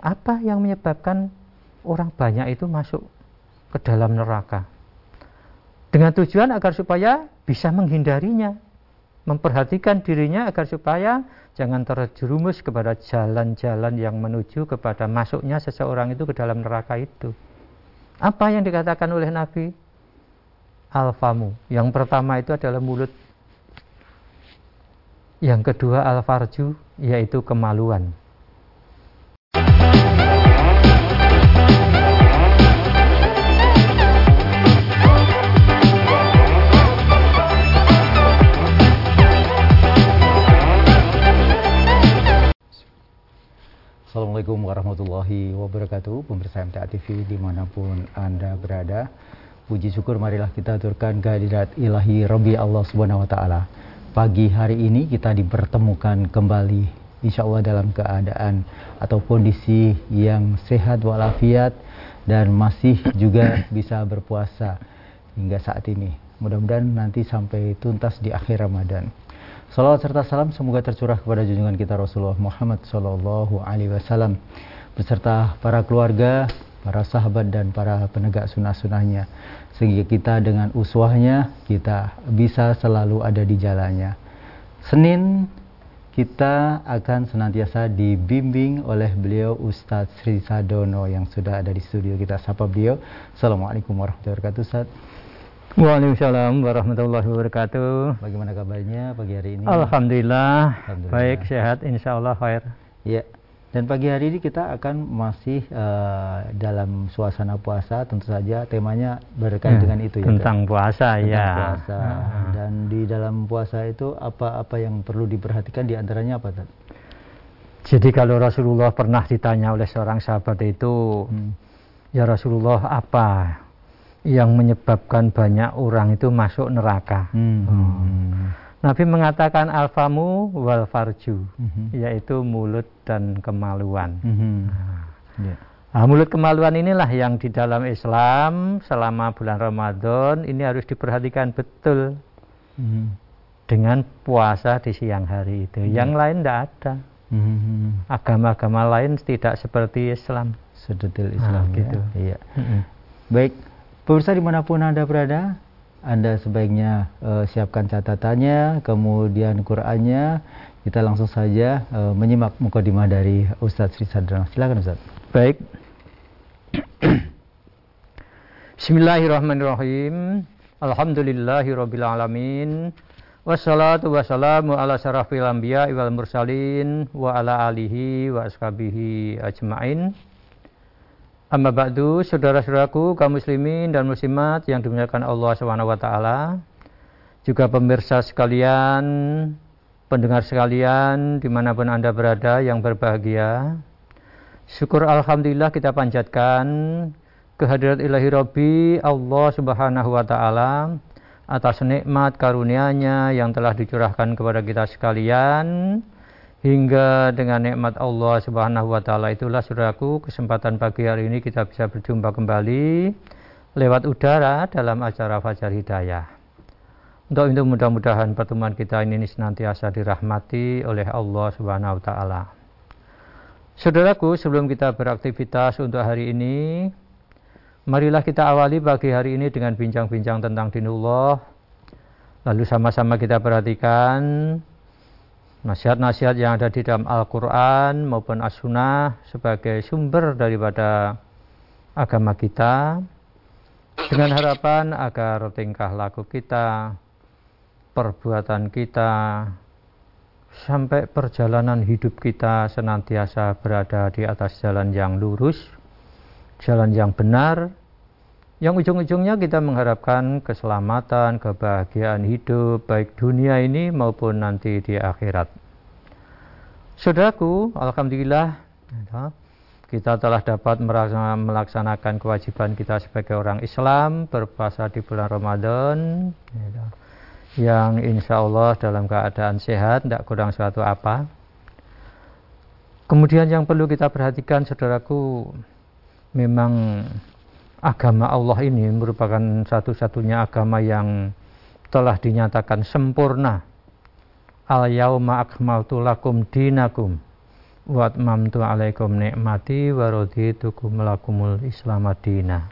apa yang menyebabkan orang banyak itu masuk ke dalam neraka? Dengan tujuan agar supaya bisa menghindarinya, memperhatikan dirinya agar supaya jangan terjerumus kepada jalan-jalan yang menuju kepada masuknya seseorang itu ke dalam neraka itu. Apa yang dikatakan oleh Nabi? Alfamu. Yang pertama itu adalah mulut. Yang kedua alfarju, yaitu kemaluan. Assalamualaikum warahmatullahi wabarakatuh Pemirsa MTA TV di mana pun Anda berada Puji syukur marilah kita aturkan kehadirat ilahi Rabbi Allah Subhanahu Wa Taala. Pagi hari ini kita dipertemukan kembali Insya Allah dalam keadaan atau kondisi yang sehat walafiat dan masih juga bisa berpuasa hingga saat ini. Mudah-mudahan nanti sampai tuntas di akhir Ramadan. Salawat serta salam semoga tercurah kepada junjungan kita Rasulullah Muhammad Sallallahu Alaihi Wasallam beserta para keluarga, para sahabat dan para penegak sunnah-sunnahnya sehingga kita dengan uswahnya kita bisa selalu ada di jalannya. Senin kita akan senantiasa dibimbing oleh beliau Ustadz Sri Sadono yang sudah ada di studio kita sapa beliau. Assalamualaikum warahmatullahi wabarakatuh Ustaz. Waalaikumsalam warahmatullahi wabarakatuh. Bagaimana kabarnya pagi hari ini? Alhamdulillah, Alhamdulillah. baik sehat insya Allah khair. Ya, dan pagi hari ini kita akan masih uh, dalam suasana puasa, tentu saja temanya berkait hmm, dengan itu ya. Tentang puasa tentang ya. Puasa. Hmm. Dan di dalam puasa itu apa-apa yang perlu diperhatikan di antaranya apa? Jadi kalau Rasulullah pernah ditanya oleh seorang sahabat itu, hmm. ya Rasulullah apa yang menyebabkan banyak orang itu masuk neraka. Hmm. Hmm. Nabi mengatakan alfamu wal farju, mm-hmm. yaitu mulut dan kemaluan. Mm-hmm. Nah. Yeah. Nah, mulut kemaluan inilah yang di dalam Islam selama bulan Ramadan ini harus diperhatikan betul mm-hmm. dengan puasa di siang hari itu. Mm-hmm. Yang lain tidak ada. Mm-hmm. Agama-agama lain tidak seperti Islam. Sedetil Islam nah, gitu. Iya. Mm-hmm. Baik, pemirsa di mana pun anda berada, anda sebaiknya uh, siapkan catatannya, kemudian Qur'annya. Kita langsung saja uh, menyimak mukadimah dari Ustadz Sri Sadra. Silakan Ustadz. Baik. Bismillahirrahmanirrahim. Alhamdulillahirabbil. Wassalatu wassalamu ala syarafil anbiya wal mursalin wa ala alihi wa ashabihi ajmain. Amma ba'du, saudara-saudaraku kaum muslimin dan muslimat yang dimuliakan Allah Subhanahu wa taala, juga pemirsa sekalian, pendengar sekalian di mana pun Anda berada yang berbahagia. Syukur Alhamdulillah kita panjatkan kehadirat ilahi Rabbi Allah Subhanahu wa taala atas nikmat karunia-Nya yang telah dicurahkan kepada kita sekalian hingga dengan nikmat Allah Subhanahu wa taala itulah Saudaraku kesempatan pagi hari ini kita bisa berjumpa kembali lewat udara dalam acara Fajar Hidayah. Untuk itu mudah-mudahan pertemuan kita ini senantiasa dirahmati oleh Allah Subhanahu wa taala. Saudaraku, sebelum kita beraktivitas untuk hari ini, marilah kita awali pagi hari ini dengan bincang-bincang tentang dinullah. Lalu sama-sama kita perhatikan nasihat-nasihat yang ada di dalam Al-Quran maupun As-Sunnah sebagai sumber daripada agama kita dengan harapan agar tingkah laku kita, perbuatan kita, sampai perjalanan hidup kita senantiasa berada di atas jalan yang lurus, jalan yang benar, yang ujung-ujungnya kita mengharapkan keselamatan, kebahagiaan hidup, baik dunia ini maupun nanti di akhirat. Saudaraku, Alhamdulillah, kita telah dapat melaksanakan kewajiban kita sebagai orang Islam berpuasa di bulan Ramadan yang insya Allah dalam keadaan sehat, tidak kurang suatu apa. Kemudian yang perlu kita perhatikan saudaraku, memang agama Allah ini merupakan satu-satunya agama yang telah dinyatakan sempurna. Al yauma akmaltu lakum dinakum wa atmamtu alaikum ni'mati wa lakumul Islam madinah.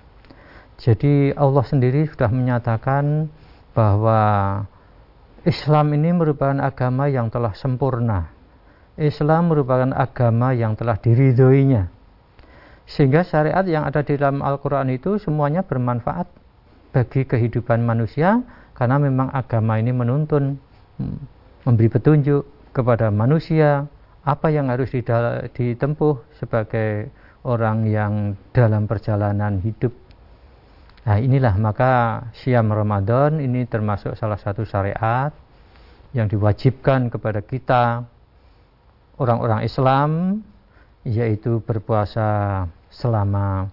Jadi Allah sendiri sudah menyatakan bahwa Islam ini merupakan agama yang telah sempurna. Islam merupakan agama yang telah diridhoinya. Sehingga syariat yang ada di dalam Al-Quran itu semuanya bermanfaat bagi kehidupan manusia karena memang agama ini menuntun hmm, memberi petunjuk kepada manusia apa yang harus ditempuh sebagai orang yang dalam perjalanan hidup. Nah inilah maka siam Ramadan ini termasuk salah satu syariat yang diwajibkan kepada kita orang-orang Islam yaitu berpuasa selama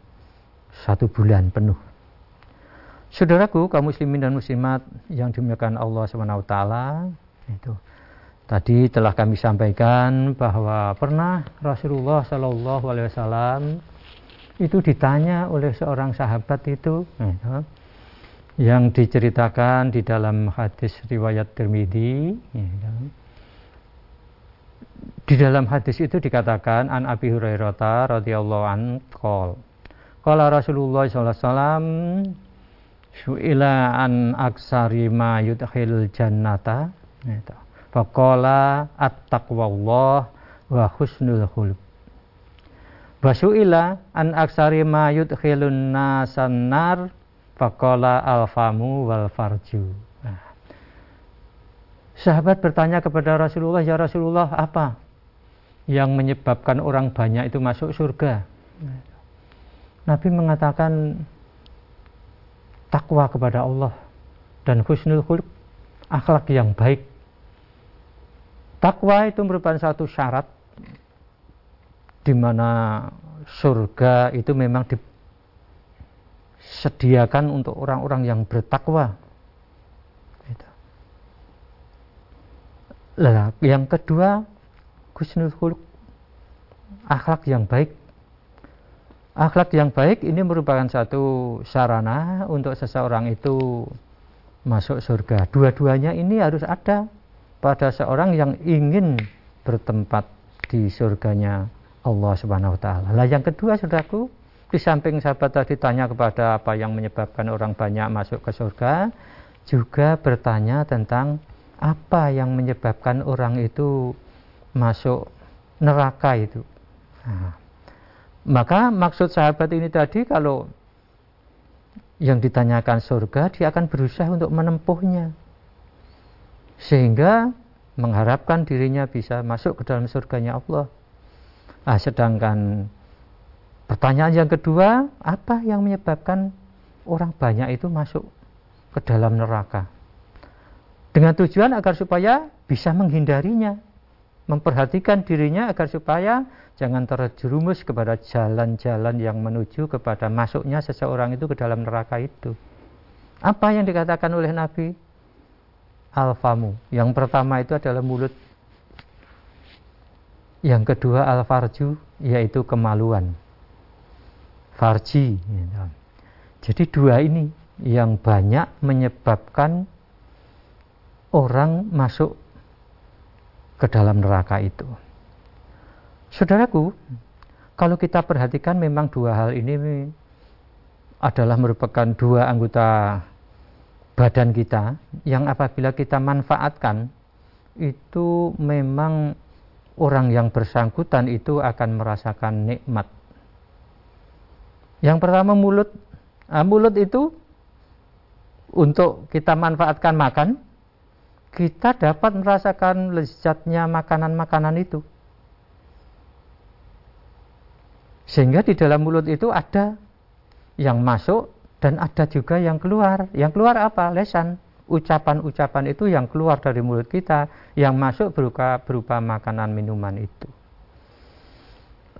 satu bulan penuh. Saudaraku, kaum muslimin dan muslimat yang dimuliakan Allah SWT, itu Tadi telah kami sampaikan bahwa pernah Rasulullah Shallallahu Alaihi Wasallam itu ditanya oleh seorang sahabat itu ya, yang diceritakan di dalam hadis riwayat Tirmidzi. Ya, di dalam hadis itu dikatakan an Abi Hurairah radhiyallahu an qol. Qala Rasulullah sallallahu alaihi wasallam Su'ila an aksari ma yudkhil jannata. Itu. Faqala at-taqwallah wa husnul khuluq. Wasu'ila an aksari ma yudkhilun nasan nar faqala al-famu wal farju. Nah. Sahabat bertanya kepada Rasulullah, "Ya Rasulullah, apa yang menyebabkan orang banyak itu masuk surga?" Nabi mengatakan takwa kepada Allah dan husnul khuluq, akhlak yang baik Takwa itu merupakan satu syarat di mana surga itu memang disediakan untuk orang-orang yang bertakwa. Gitu. Lah, yang kedua, husnul khuluq, akhlak yang baik. Akhlak yang baik ini merupakan satu sarana untuk seseorang itu masuk surga. Dua-duanya ini harus ada pada seorang yang ingin bertempat di surganya Allah Subhanahu wa taala. Lah yang kedua Saudaraku, di samping sahabat tadi tanya kepada apa yang menyebabkan orang banyak masuk ke surga, juga bertanya tentang apa yang menyebabkan orang itu masuk neraka itu. Nah, maka maksud sahabat ini tadi kalau yang ditanyakan surga, dia akan berusaha untuk menempuhnya sehingga mengharapkan dirinya bisa masuk ke dalam surganya Allah. Nah, sedangkan pertanyaan yang kedua, apa yang menyebabkan orang banyak itu masuk ke dalam neraka? Dengan tujuan agar supaya bisa menghindarinya, memperhatikan dirinya agar supaya jangan terjerumus kepada jalan-jalan yang menuju kepada masuknya seseorang itu ke dalam neraka itu. Apa yang dikatakan oleh Nabi? alfamu. Yang pertama itu adalah mulut. Yang kedua alfarju yaitu kemaluan. Farji. Jadi dua ini yang banyak menyebabkan orang masuk ke dalam neraka itu. Saudaraku, kalau kita perhatikan memang dua hal ini adalah merupakan dua anggota badan kita yang apabila kita manfaatkan itu memang orang yang bersangkutan itu akan merasakan nikmat. Yang pertama mulut. Nah, mulut itu untuk kita manfaatkan makan, kita dapat merasakan lezatnya makanan-makanan itu. Sehingga di dalam mulut itu ada yang masuk dan ada juga yang keluar. Yang keluar apa? Lesan. Ucapan-ucapan itu yang keluar dari mulut kita, yang masuk berupa, berupa makanan minuman itu.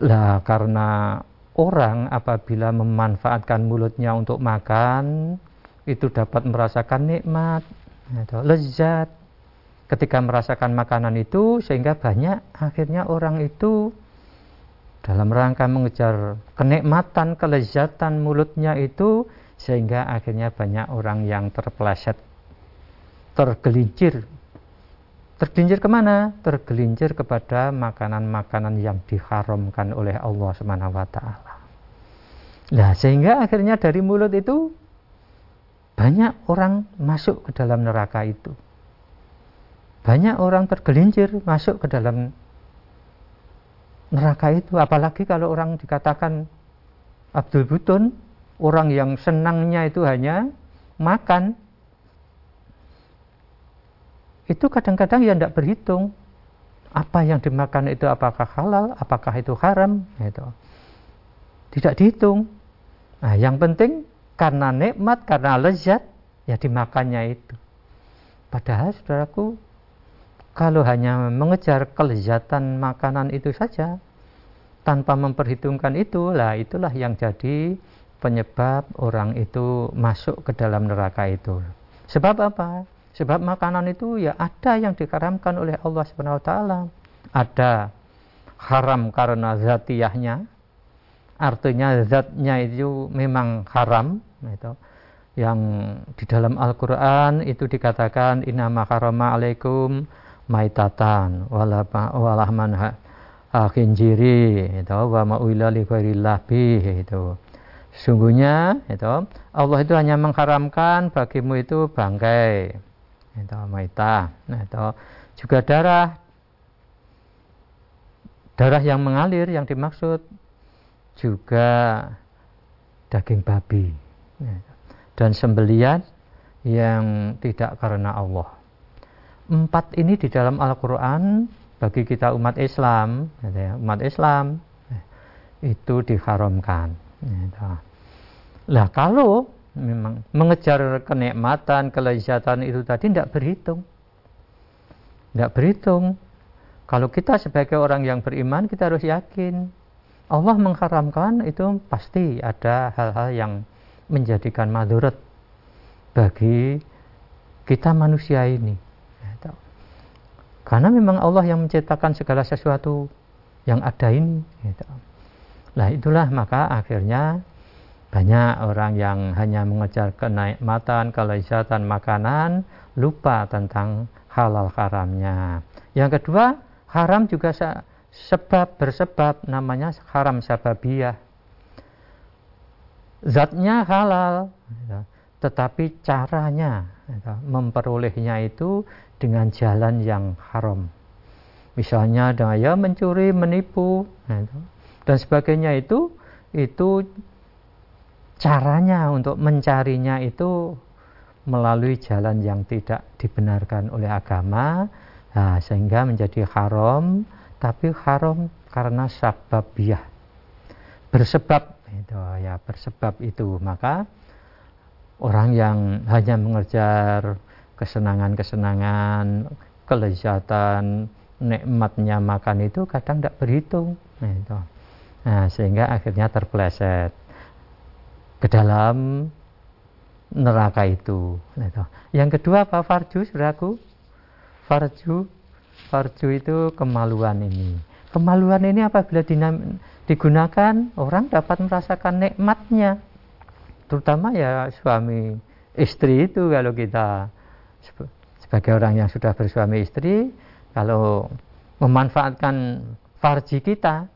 Lah karena orang apabila memanfaatkan mulutnya untuk makan, itu dapat merasakan nikmat, lezat. Ketika merasakan makanan itu, sehingga banyak akhirnya orang itu dalam rangka mengejar kenikmatan, kelezatan mulutnya itu sehingga akhirnya banyak orang yang terpeleset tergelincir tergelincir ke mana? Tergelincir kepada makanan-makanan yang diharamkan oleh Allah Subhanahu wa taala. Nah, sehingga akhirnya dari mulut itu banyak orang masuk ke dalam neraka itu. Banyak orang tergelincir masuk ke dalam neraka itu. Apalagi kalau orang dikatakan Abdul Butun, orang yang senangnya itu hanya makan. Itu kadang-kadang ya tidak berhitung apa yang dimakan itu apakah halal, apakah itu haram, itu tidak dihitung. Nah, yang penting karena nikmat, karena lezat, ya dimakannya itu. Padahal saudaraku, kalau hanya mengejar kelezatan makanan itu saja, tanpa memperhitungkan itu, lah itulah yang jadi penyebab orang itu masuk ke dalam neraka itu. Sebab apa? Sebab makanan itu ya ada yang diharamkan oleh Allah Subhanahu wa taala. Ada haram karena zatiyahnya, artinya zatnya itu memang haram itu yang di dalam Al-Qur'an itu dikatakan inama harama alaikum maitatan walahman khinjiri itu wa ma'uila li itu. Sungguhnya itu Allah itu hanya mengharamkan bagimu itu bangkai itu maita nah itu. Juga darah. Darah yang mengalir yang dimaksud juga daging babi dan sembelian yang tidak karena Allah empat ini di dalam Al-Quran bagi kita umat Islam, gitu ya, umat Islam eh, itu diharamkan. Lah kalau memang mengejar kenikmatan, kelezatan itu tadi tidak berhitung, tidak berhitung. Kalau kita sebagai orang yang beriman kita harus yakin Allah mengharamkan itu pasti ada hal-hal yang menjadikan madurat bagi kita manusia ini. Karena memang Allah yang menciptakan segala sesuatu yang ada ini. Gitu. Nah itulah maka akhirnya banyak orang yang hanya mengejar kenikmatan, kelezatan makanan, lupa tentang halal haramnya. Yang kedua, haram juga sebab bersebab namanya haram sababiyah. Zatnya halal, gitu. Tetapi caranya gitu, memperolehnya itu dengan jalan yang haram. Misalnya dengan ya mencuri, menipu, nah dan sebagainya itu itu caranya untuk mencarinya itu melalui jalan yang tidak dibenarkan oleh agama nah, sehingga menjadi haram tapi haram karena sababiyah. Bersebab itu ya bersebab itu. Maka orang yang hanya mengejar kesenangan-kesenangan, kelezatan, nikmatnya makan itu kadang tidak berhitung. Nah, nah, sehingga akhirnya terpleset ke dalam neraka itu. Nah, itu. Yang kedua apa farju, saudaraku? Farju, farju itu kemaluan ini. Kemaluan ini apabila digunakan, orang dapat merasakan nikmatnya. Terutama ya suami istri itu kalau kita sebagai orang yang sudah bersuami istri kalau memanfaatkan farji kita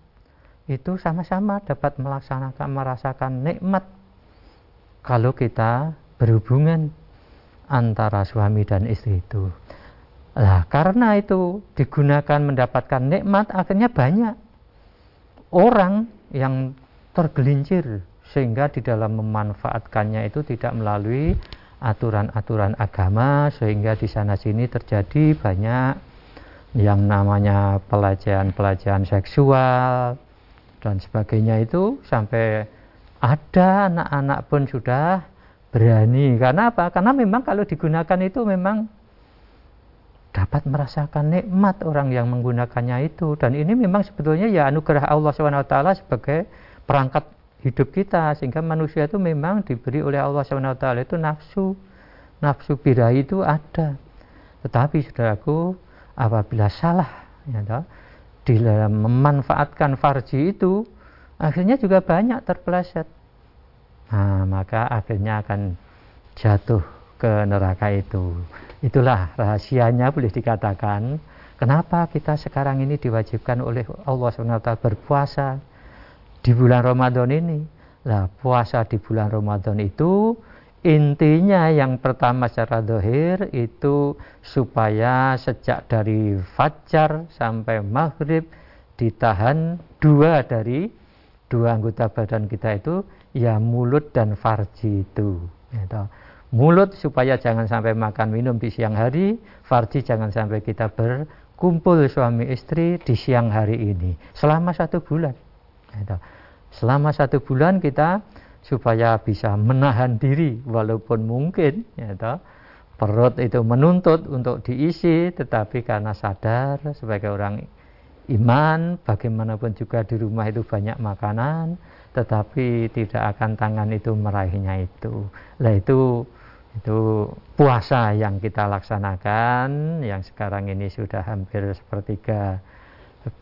itu sama-sama dapat melaksanakan merasakan nikmat kalau kita berhubungan antara suami dan istri itu. Nah, karena itu digunakan mendapatkan nikmat akhirnya banyak orang yang tergelincir sehingga di dalam memanfaatkannya itu tidak melalui aturan-aturan agama sehingga di sana sini terjadi banyak yang namanya pelecehan-pelecehan seksual dan sebagainya itu sampai ada anak-anak pun sudah berani karena apa? Karena memang kalau digunakan itu memang dapat merasakan nikmat orang yang menggunakannya itu dan ini memang sebetulnya ya anugerah Allah SWT sebagai perangkat hidup kita sehingga manusia itu memang diberi oleh Allah SWT itu nafsu. Nafsu birahi itu ada. Tetapi saudaraku apabila salah ya toh, di dalam memanfaatkan farji itu akhirnya juga banyak terpeleset. Nah, maka akhirnya akan jatuh ke neraka itu. Itulah rahasianya boleh dikatakan kenapa kita sekarang ini diwajibkan oleh Allah SWT berpuasa di bulan Ramadan ini. Nah, puasa di bulan Ramadan itu intinya yang pertama secara dohir itu supaya sejak dari fajar sampai maghrib ditahan dua dari dua anggota badan kita itu ya mulut dan farji itu. Gitu mulut supaya jangan sampai makan minum di siang hari, farji jangan sampai kita berkumpul suami istri di siang hari ini selama satu bulan. Selama satu bulan kita supaya bisa menahan diri walaupun mungkin gitu, perut itu menuntut untuk diisi tetapi karena sadar sebagai orang iman bagaimanapun juga di rumah itu banyak makanan tetapi tidak akan tangan itu meraihnya itu. Lah itu itu puasa yang kita laksanakan yang sekarang ini sudah hampir sepertiga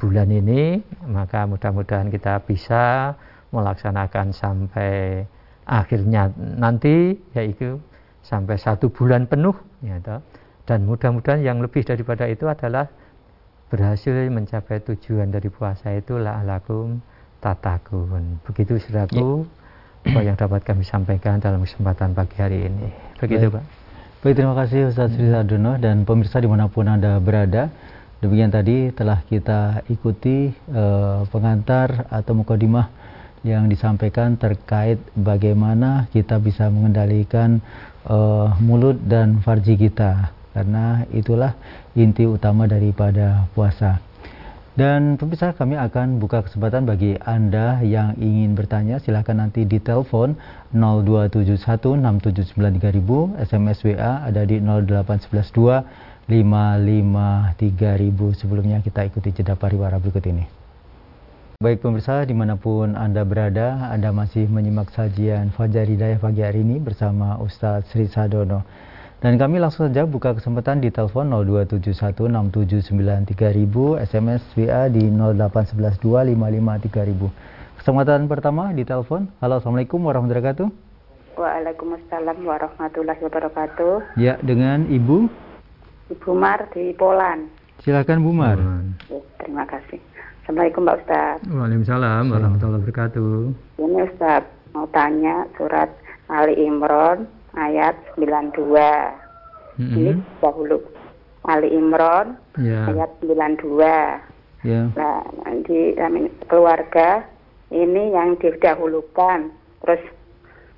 bulan ini maka mudah-mudahan kita bisa melaksanakan sampai akhirnya nanti yaitu sampai satu bulan penuh ya dan mudah-mudahan yang lebih daripada itu adalah berhasil mencapai tujuan dari puasa itu la'alakum tatakun begitu saudaraku ya apa yang dapat kami sampaikan dalam kesempatan pagi hari ini. Begitu Baik. Pak. Baik, terima kasih Ustaz Sri Sardono dan pemirsa di mana pun Anda berada. Demikian tadi telah kita ikuti uh, pengantar atau mukadimah yang disampaikan terkait bagaimana kita bisa mengendalikan uh, mulut dan farji kita karena itulah inti utama daripada puasa. Dan pemirsa kami akan buka kesempatan bagi Anda yang ingin bertanya silahkan nanti di telepon 02716793000 SMS WA ada di 08112 Sebelumnya kita ikuti jeda pariwara berikut ini. Baik pemirsa di mana pun Anda berada, Anda masih menyimak sajian Fajar Hidayah pagi hari ini bersama Ustadz Sri Sadono. Dan kami langsung saja buka kesempatan di telepon 02716793000, SMS WA di 08112553000. Kesempatan pertama di telepon. Halo, Assalamualaikum warahmatullahi wabarakatuh. Waalaikumsalam warahmatullahi wabarakatuh. Ya, dengan Ibu? Ibu Mar di Polan. Silakan Bu Mar. Ya, terima kasih. Assalamualaikum Pak Ustaz. Waalaikumsalam warahmatullahi wabarakatuh. Ini Ustaz mau tanya surat Ali Imran ayat 92. Mm-hmm. Ini dahulu Ali Imran yeah. ayat 92. Yeah. Nah, di keluarga ini yang didahulukan, terus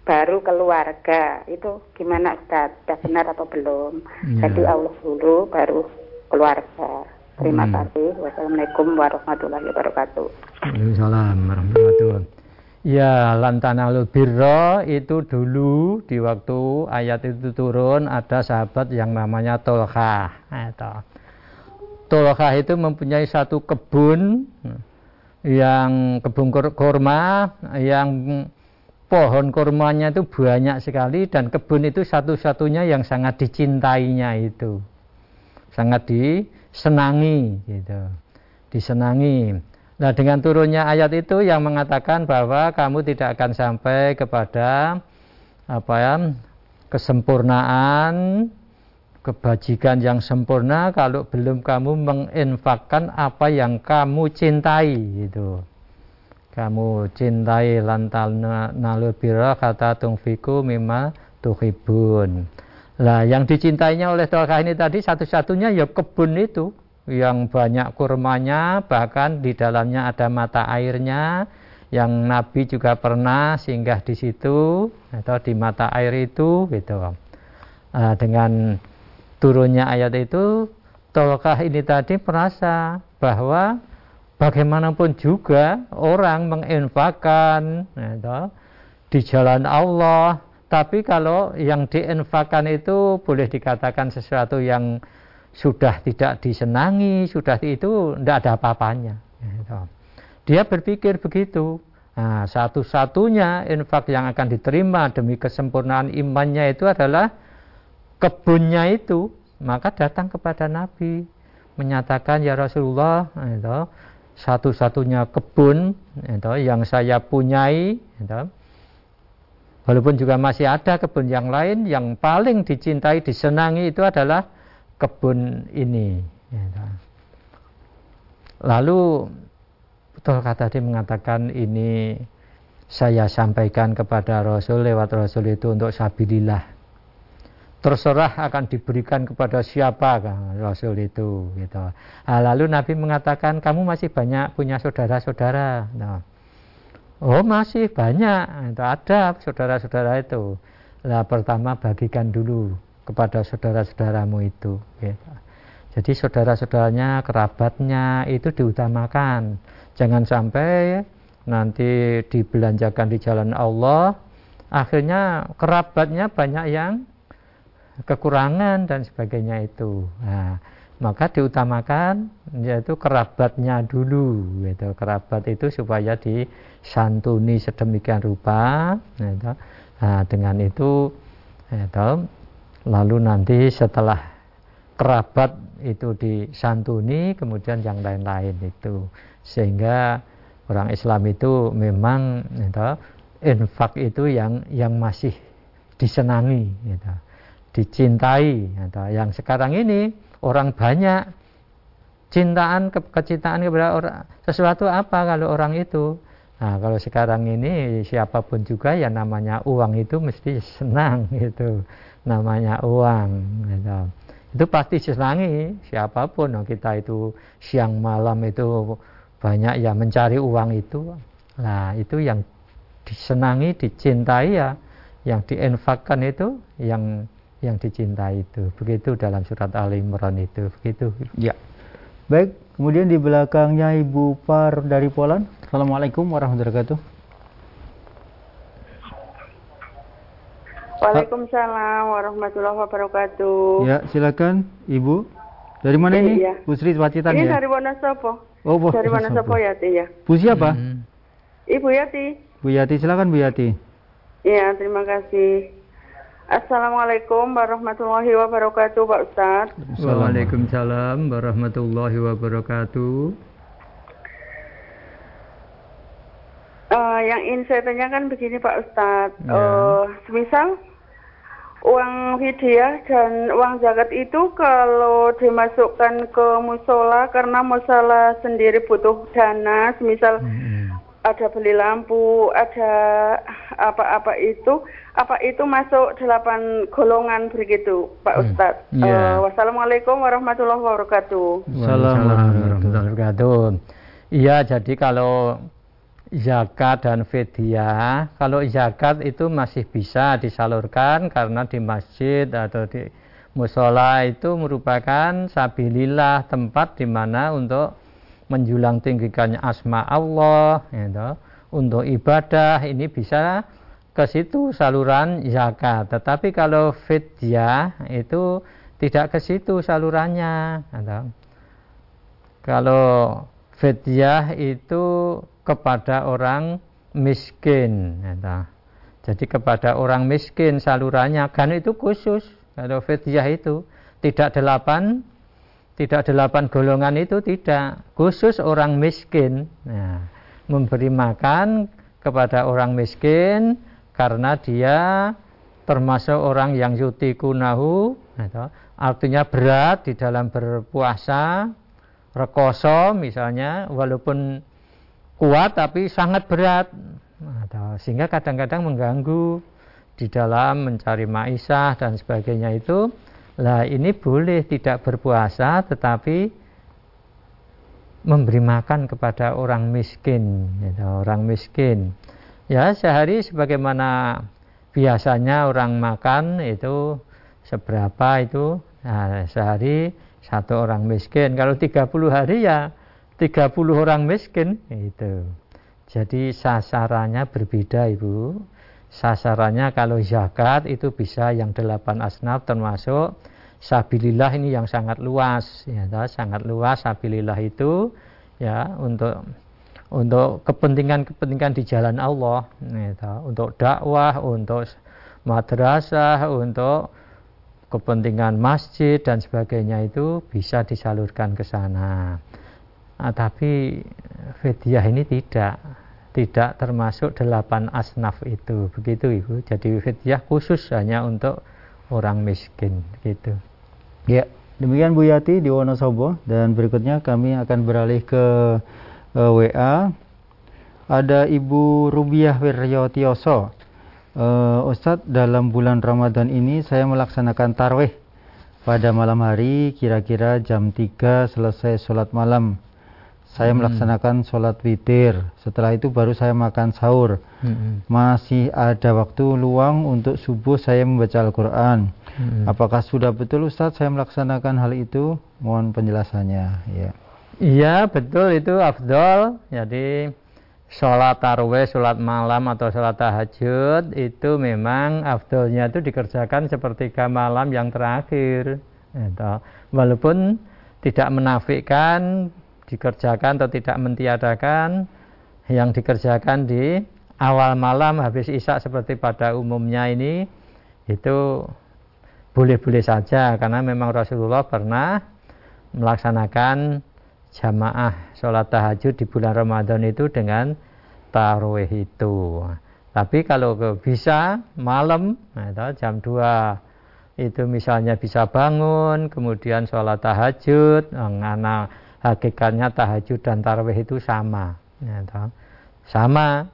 baru keluarga itu gimana Ustaz? Sudah benar atau belum? Yeah. Jadi Allah dulu baru keluarga. Terima hmm. kasih. Wassalamualaikum warahmatullahi wabarakatuh. Waalaikumsalam warahmatullahi wabarakatuh. Ya, lantanalul birro itu dulu di waktu ayat itu turun ada sahabat yang namanya Tolkah. Nah, Tolkah itu mempunyai satu kebun yang kebun kurma yang pohon kurmanya itu banyak sekali dan kebun itu satu-satunya yang sangat dicintainya itu. Sangat disenangi gitu. Disenangi. Nah dengan turunnya ayat itu yang mengatakan bahwa kamu tidak akan sampai kepada apa ya kesempurnaan kebajikan yang sempurna kalau belum kamu menginfakkan apa yang kamu cintai itu kamu cintai lantal nalubira kata tungfiku mima tuhibun. Lah yang dicintainya oleh Tolkah ini tadi satu-satunya ya kebun itu. Yang banyak kurmanya, bahkan di dalamnya ada mata airnya, yang Nabi juga pernah singgah di situ atau di mata air itu, gitu. Nah, dengan turunnya ayat itu, Tolkah ini tadi merasa bahwa bagaimanapun juga orang menginfakkan gitu, di jalan Allah, tapi kalau yang diinfakkan itu boleh dikatakan sesuatu yang sudah tidak disenangi, sudah itu tidak ada apa-apanya. Gitu. Dia berpikir begitu. Nah, satu-satunya infak yang akan diterima demi kesempurnaan imannya itu adalah kebunnya itu. Maka datang kepada Nabi menyatakan ya Rasulullah, itu, satu-satunya kebun itu, yang saya punyai itu, Walaupun juga masih ada kebun yang lain yang paling dicintai, disenangi itu adalah kebun ini. Ya, Lalu betul kata dia mengatakan ini saya sampaikan kepada Rasul lewat Rasul itu untuk sabilillah. Terserah akan diberikan kepada siapa kan, Rasul itu gitu. Nah, lalu Nabi mengatakan kamu masih banyak punya saudara-saudara. Nah, Oh masih banyak, itu ada saudara-saudara itu. Nah pertama bagikan dulu kepada saudara-saudaramu itu. Ya. Jadi saudara-saudaranya, kerabatnya itu diutamakan. Jangan sampai nanti dibelanjakan di jalan Allah, akhirnya kerabatnya banyak yang kekurangan dan sebagainya itu. Nah, maka diutamakan yaitu kerabatnya dulu gitu kerabat itu supaya disantuni sedemikian rupa gitu. nah, dengan itu gitu, lalu nanti setelah kerabat itu disantuni kemudian yang lain-lain itu sehingga orang Islam itu memang gitu, infak itu yang yang masih disenangi gitu, dicintai. Gitu. yang sekarang ini orang banyak cintaan ke, kecintaan kepada orang sesuatu apa kalau orang itu? Nah kalau sekarang ini siapa pun juga ya namanya uang itu mesti senang gitu. Namanya uang gitu. itu pasti senangi siapa pun. Nah, kita itu siang malam itu banyak ya mencari uang itu. Nah itu yang disenangi dicintai ya. Yang dienfakkan itu yang yang dicintai itu. Begitu dalam surat Ali Imran itu. Begitu. Ya. Baik, kemudian di belakangnya Ibu Par dari Polan. Assalamualaikum warahmatullahi wabarakatuh. Waalaikumsalam warahmatullahi wabarakatuh. Ya, silakan Ibu. Dari mana ini? Iya. Bu Sri Wacitan ini ya? dari Wonosobo. Oh, Bu. Dari Wonosobo Yati ya. Bu siapa? Hmm. Ibu Yati. Bu Yati, silakan Bu Yati. Iya, terima kasih. Assalamualaikum warahmatullahi wabarakatuh Pak Ustadz Waalaikumsalam warahmatullahi wabarakatuh uh, Yang ingin saya tanyakan begini Pak Ustadz ya. uh, Semisal uang hadiah dan uang zakat itu kalau dimasukkan ke musola karena musola sendiri butuh dana semisal hmm. Ada beli lampu ada apa-apa itu apa itu masuk delapan golongan begitu Pak hmm. Ustadz. Yeah. Iya. Uh, wassalamualaikum warahmatullahi wabarakatuh. Wassalamualaikum warahmatullahi wabarakatuh. Iya, jadi kalau zakat dan fidyah, kalau zakat itu masih bisa disalurkan karena di masjid atau di musola itu merupakan sabilillah tempat di mana untuk menjulang tinggikannya asma Allah, gitu. untuk ibadah ini bisa ke situ saluran zakat. Tetapi kalau fidyah itu tidak ke situ salurannya. Kalau fidyah itu kepada orang miskin. Jadi kepada orang miskin salurannya kan itu khusus. Kalau fidyah itu tidak delapan tidak delapan golongan itu tidak khusus orang miskin. Nah, memberi makan kepada orang miskin karena dia termasuk orang yang yutikunahu gitu. artinya berat di dalam berpuasa rekoso misalnya walaupun kuat tapi sangat berat gitu. sehingga kadang-kadang mengganggu di dalam mencari maisah dan sebagainya itu lah ini boleh tidak berpuasa tetapi memberi makan kepada orang miskin gitu, orang miskin Ya sehari sebagaimana biasanya orang makan itu seberapa itu nah, sehari satu orang miskin. Kalau 30 hari ya 30 orang miskin itu. Jadi sasarannya berbeda Ibu. Sasarannya kalau zakat itu bisa yang delapan asnaf termasuk sabilillah ini yang sangat luas ya sangat luas sabilillah itu ya untuk untuk kepentingan-kepentingan di jalan Allah, gitu. untuk dakwah, untuk madrasah, untuk kepentingan masjid dan sebagainya itu bisa disalurkan ke sana. Nah, tapi fidyah ini tidak, tidak termasuk delapan asnaf itu. Begitu ibu. Jadi fidyah khusus hanya untuk orang miskin gitu. Ya demikian Bu Yati di Wonosobo. Dan berikutnya kami akan beralih ke uh, eh, WA ada Ibu Rubiah Wiryotioso. Uh, Ustadz dalam bulan Ramadan ini saya melaksanakan tarwih pada malam hari kira-kira jam 3 selesai sholat malam saya hmm. melaksanakan sholat witir. Setelah itu baru saya makan sahur. Hmm. Masih ada waktu luang untuk subuh saya membaca Al-Quran. Hmm. Apakah sudah betul Ustadz saya melaksanakan hal itu? Mohon penjelasannya. Ya. Iya betul itu afdol. Jadi sholat tarwih, sholat malam atau sholat tahajud itu memang afdolnya itu dikerjakan seperti malam yang terakhir. Gitu. Walaupun tidak menafikan dikerjakan atau tidak mentiadakan yang dikerjakan di awal malam habis isak seperti pada umumnya ini itu boleh-boleh saja karena memang Rasulullah pernah melaksanakan jamaah sholat tahajud di bulan Ramadan itu dengan tarawih itu. Tapi kalau bisa malam nah jam 2 itu misalnya bisa bangun kemudian sholat tahajud anak hakikatnya tahajud dan tarawih itu sama. Ya, sama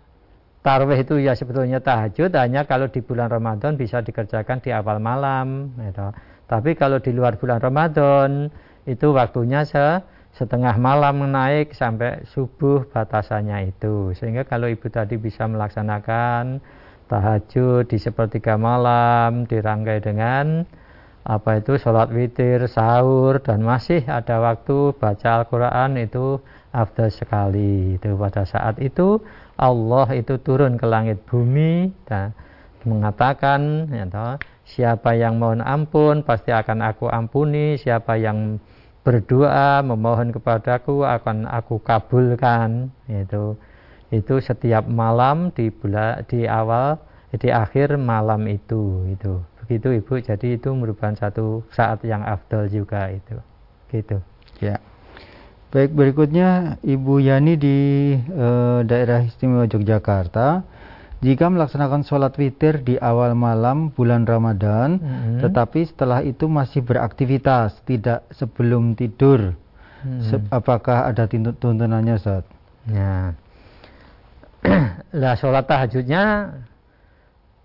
tarawih itu ya sebetulnya tahajud hanya kalau di bulan Ramadan bisa dikerjakan di awal malam ya, tapi kalau di luar bulan Ramadan itu waktunya se setengah malam naik sampai subuh batasannya itu. Sehingga kalau ibu tadi bisa melaksanakan tahajud di sepertiga malam dirangkai dengan apa itu? Sholat witir, sahur dan masih ada waktu baca Al-Quran itu afdal sekali. Itu pada saat itu Allah itu turun ke langit bumi dan mengatakan ya, siapa yang mohon ampun pasti akan aku ampuni. Siapa yang berdoa memohon kepadaku akan aku kabulkan. Itu itu setiap malam di bulan di awal di akhir malam itu itu begitu ibu jadi itu merupakan satu saat yang afdol juga itu gitu ya baik berikutnya ibu Yani di e, daerah istimewa Yogyakarta jika melaksanakan sholat witir di awal malam bulan Ramadan, -hmm. tetapi setelah itu masih beraktivitas, tidak sebelum tidur, -hmm. apakah ada tuntunannya, Ustaz? Ya. lah sholat tahajudnya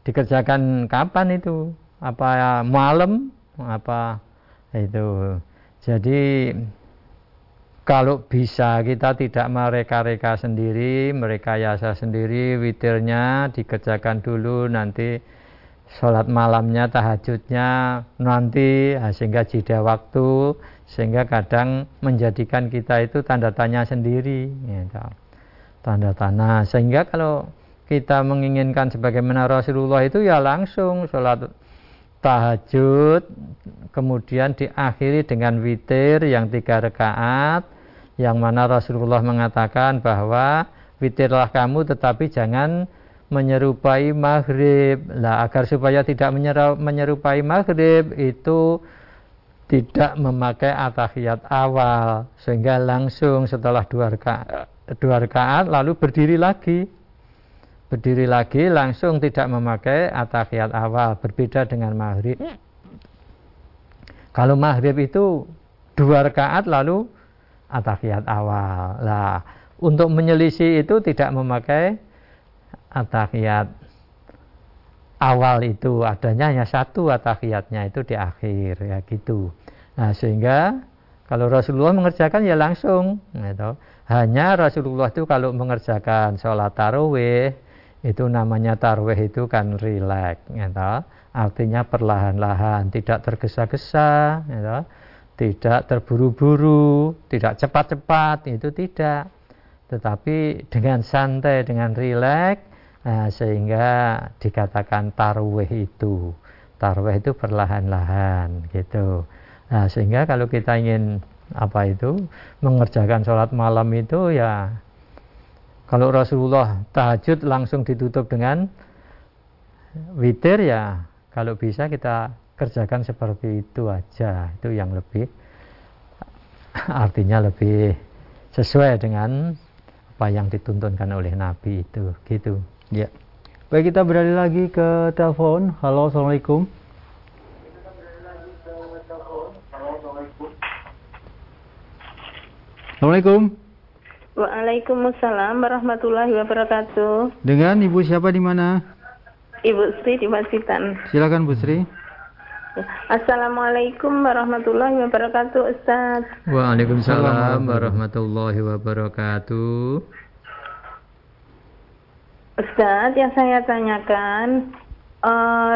dikerjakan kapan itu? Apa malam apa itu jadi kalau bisa kita tidak mereka-reka sendiri mereka yasa sendiri witirnya dikerjakan dulu nanti sholat malamnya tahajudnya nanti sehingga jeda waktu sehingga kadang menjadikan kita itu tanda tanya sendiri gitu. tanda tanya sehingga kalau kita menginginkan sebagaimana Rasulullah itu ya langsung sholat tahajud kemudian diakhiri dengan witir yang tiga rakaat yang mana Rasulullah mengatakan bahwa witirlah kamu tetapi jangan menyerupai maghrib. Lah agar supaya tidak menyerupai maghrib itu tidak memakai atahiyat awal sehingga langsung setelah dua rakaat, dua rakaat lalu berdiri lagi berdiri lagi langsung tidak memakai atahiyat awal berbeda dengan maghrib. Kalau maghrib itu dua rakaat lalu atahiyat awal. Lah untuk menyelisih itu tidak memakai atahiyat awal itu. Adanya hanya satu atahiyatnya itu di akhir ya gitu. Nah sehingga kalau Rasulullah mengerjakan ya langsung gitu. hanya Rasulullah itu kalau mengerjakan sholat tarawih itu namanya tarwih itu kan rileks gitu. artinya perlahan-lahan tidak tergesa-gesa gitu. tidak terburu-buru tidak cepat-cepat itu tidak tetapi dengan santai dengan rileks nah, sehingga dikatakan tarwih itu tarwih itu perlahan-lahan gitu nah sehingga kalau kita ingin apa itu mengerjakan sholat malam itu ya kalau Rasulullah tahajud langsung ditutup dengan witir ya kalau bisa kita kerjakan seperti itu aja. Itu yang lebih artinya lebih sesuai dengan apa yang dituntunkan oleh Nabi itu gitu ya baik kita beralih lagi ke telepon halo assalamualaikum Assalamualaikum. Waalaikumsalam warahmatullahi wabarakatuh. Dengan Ibu siapa di mana? Ibu Sri di Masitan. Silakan Bu Sri. Assalamualaikum warahmatullahi wabarakatuh Ustaz. Waalaikumsalam warahmatullahi wabarakatuh. Ustaz, yang saya tanyakan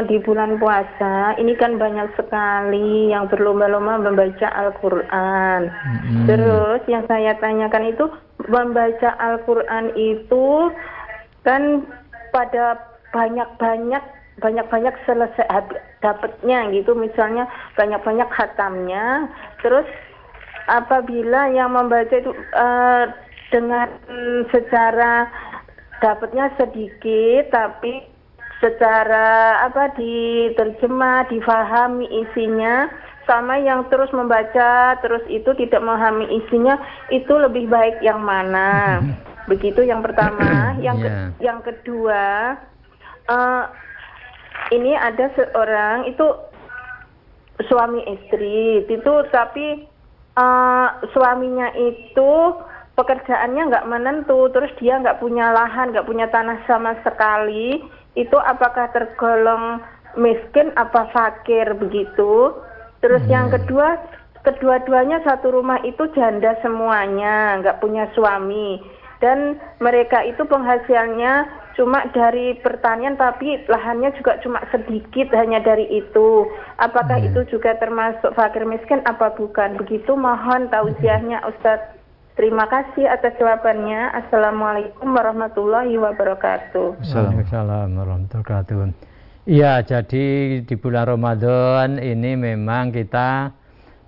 di bulan puasa ini kan banyak sekali yang berlomba-lomba membaca Al-Quran. Hmm. Terus yang saya tanyakan itu membaca Al-Quran itu kan pada banyak-banyak banyak-banyak selesai dapatnya gitu misalnya banyak-banyak khatamnya terus apabila yang membaca itu uh, dengan secara dapatnya sedikit tapi secara apa diterjemah, difahami isinya sama yang terus membaca terus itu tidak memahami isinya itu lebih baik yang mana begitu yang pertama yang yeah. ke, yang kedua uh, ini ada seorang itu suami istri itu tapi uh, suaminya itu pekerjaannya nggak menentu terus dia nggak punya lahan nggak punya tanah sama sekali itu apakah tergolong miskin apa fakir begitu. Terus hmm. yang kedua, kedua-duanya satu rumah itu janda semuanya, nggak punya suami. Dan mereka itu penghasilannya cuma dari pertanian tapi lahannya juga cuma sedikit hanya dari itu. Apakah hmm. itu juga termasuk fakir miskin apa bukan? Begitu mohon tausiahnya Ustadz. Terima kasih atas jawabannya. Assalamualaikum warahmatullahi wabarakatuh. Assalamualaikum warahmatullahi wabarakatuh. Iya, jadi di bulan Ramadan ini memang kita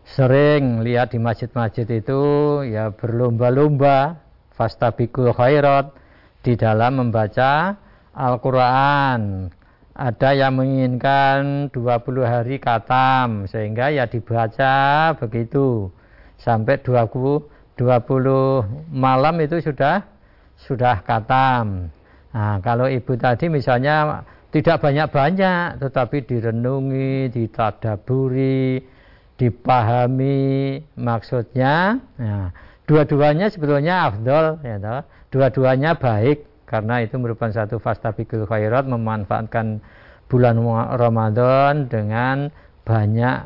sering lihat di masjid-masjid itu ya berlomba-lomba fastabikul khairat di dalam membaca Al-Qur'an. Ada yang menginginkan 20 hari katam sehingga ya dibaca begitu sampai 20 20 malam itu sudah sudah katam. Nah, kalau ibu tadi misalnya tidak banyak-banyak tetapi direnungi, ditadaburi, dipahami maksudnya. Nah, dua-duanya sebetulnya afdol ya Dua-duanya baik karena itu merupakan satu fastabikul khairat memanfaatkan bulan Ramadan dengan banyak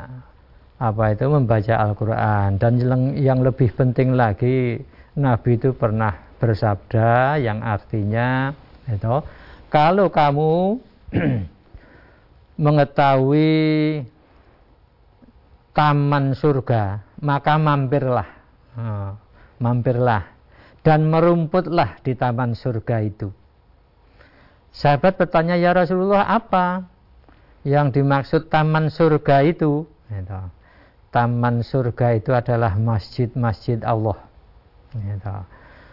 apa itu? Membaca Al-Quran. Dan yang lebih penting lagi Nabi itu pernah bersabda yang artinya itu kalau kamu mengetahui taman surga maka mampirlah. Mampirlah. Dan merumputlah di taman surga itu. Sahabat bertanya ya Rasulullah apa yang dimaksud taman surga itu? Itu taman surga itu adalah masjid-masjid Allah. Gitu.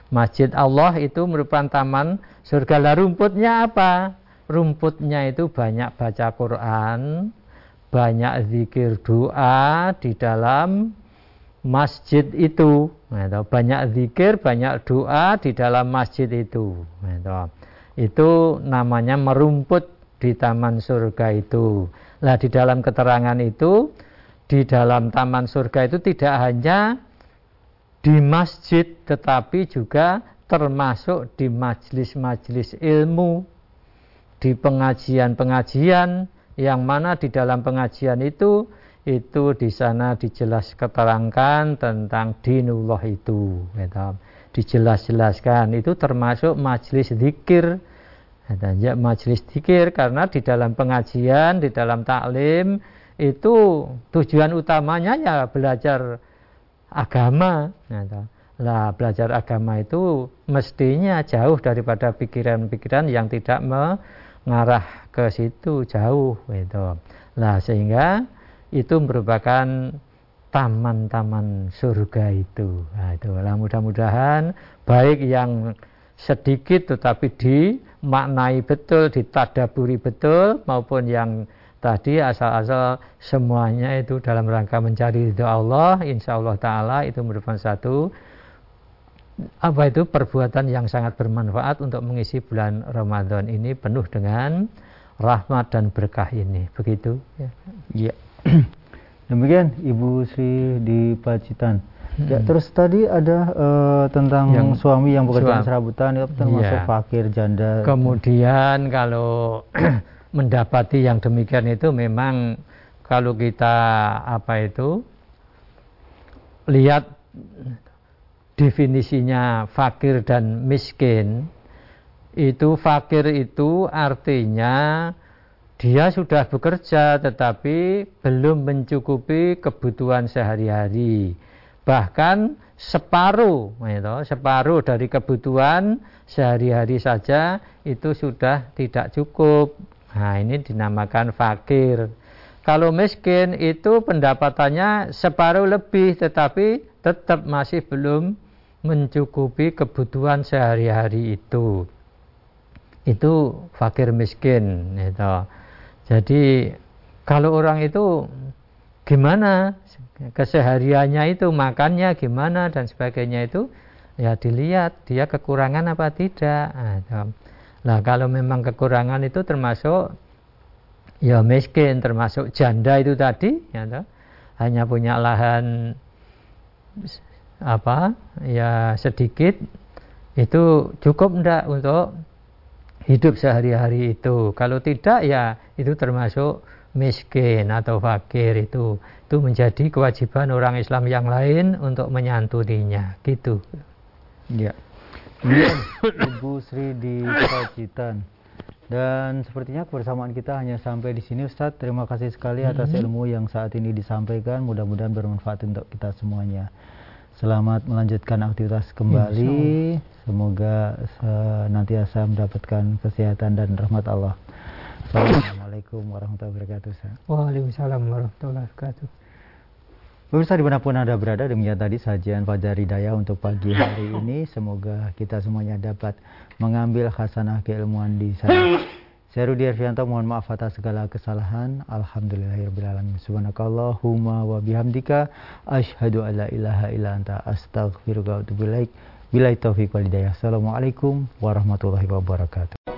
Masjid Allah itu merupakan taman surga. Lah rumputnya apa? Rumputnya itu banyak baca Quran, banyak zikir doa di dalam masjid itu. Gitu. Banyak zikir, banyak doa di dalam masjid itu. Gitu. Itu namanya merumput di taman surga itu. Lah di dalam keterangan itu di dalam taman surga itu tidak hanya di masjid tetapi juga termasuk di majelis-majelis ilmu di pengajian-pengajian yang mana di dalam pengajian itu itu di sana dijelas keterangkan tentang dinullah itu gitu. dijelas-jelaskan. Itu termasuk majelis zikir. Ya, majelis zikir karena di dalam pengajian di dalam taklim itu tujuan utamanya ya belajar agama. Nah, belajar agama itu mestinya jauh daripada pikiran-pikiran yang tidak mengarah ke situ jauh gitu. Nah, sehingga itu merupakan taman-taman surga itu. Nah, itu lah mudah-mudahan baik yang sedikit tetapi dimaknai betul, ditadaburi betul maupun yang tadi asal-asal semuanya itu dalam rangka mencari ridho Allah insya Allah Ta'ala itu merupakan satu apa itu perbuatan yang sangat bermanfaat untuk mengisi bulan Ramadan ini penuh dengan rahmat dan berkah ini. Begitu ya. Ya. Demikian Ibu Sri di Pacitan. Ya, terus tadi ada uh, tentang yang suami yang bekerja serabutan itu termasuk ya. fakir janda. Kemudian kalau mendapati yang demikian itu memang kalau kita apa itu lihat definisinya fakir dan miskin itu fakir itu artinya dia sudah bekerja tetapi belum mencukupi kebutuhan sehari-hari. Bahkan separuh itu, separuh dari kebutuhan sehari-hari saja itu sudah tidak cukup nah ini dinamakan fakir. Kalau miskin itu pendapatannya separuh lebih tetapi tetap masih belum mencukupi kebutuhan sehari-hari itu. Itu fakir miskin itu. jadi kalau orang itu gimana kesehariannya itu makannya gimana dan sebagainya itu ya dilihat dia kekurangan apa tidak nah, kalau memang kekurangan itu termasuk ya miskin termasuk janda itu tadi ya toh, hanya punya lahan apa ya sedikit itu cukup enggak untuk hidup sehari-hari itu. Kalau tidak ya itu termasuk miskin atau fakir itu. Itu menjadi kewajiban orang Islam yang lain untuk menyantuninya. Gitu. Ya Ibu Sri di Pacitan dan sepertinya kebersamaan kita hanya sampai di sini Ustadz terima kasih sekali atas mm-hmm. ilmu yang saat ini disampaikan mudah-mudahan bermanfaat untuk kita semuanya Selamat melanjutkan aktivitas kembali. Semoga senantiasa mendapatkan kesehatan dan rahmat Allah. Assalamualaikum warahmatullahi wabarakatuh. Waalaikumsalam warahmatullahi wabarakatuh. Pemirsa di mana pun Anda berada, demikian tadi sajian Fajar Hidayah untuk pagi hari ini. Semoga kita semuanya dapat mengambil khasanah keilmuan di sana. Saya Rudi Arfianto, mohon maaf atas segala kesalahan. Alhamdulillahirrahmanirrahim. Subhanakallahumma wa bihamdika. Ashadu ala ilaha illa anta astaghfiruka wa atubu ilaik. Bila taufiq wal hidayah. Assalamualaikum warahmatullahi wabarakatuh.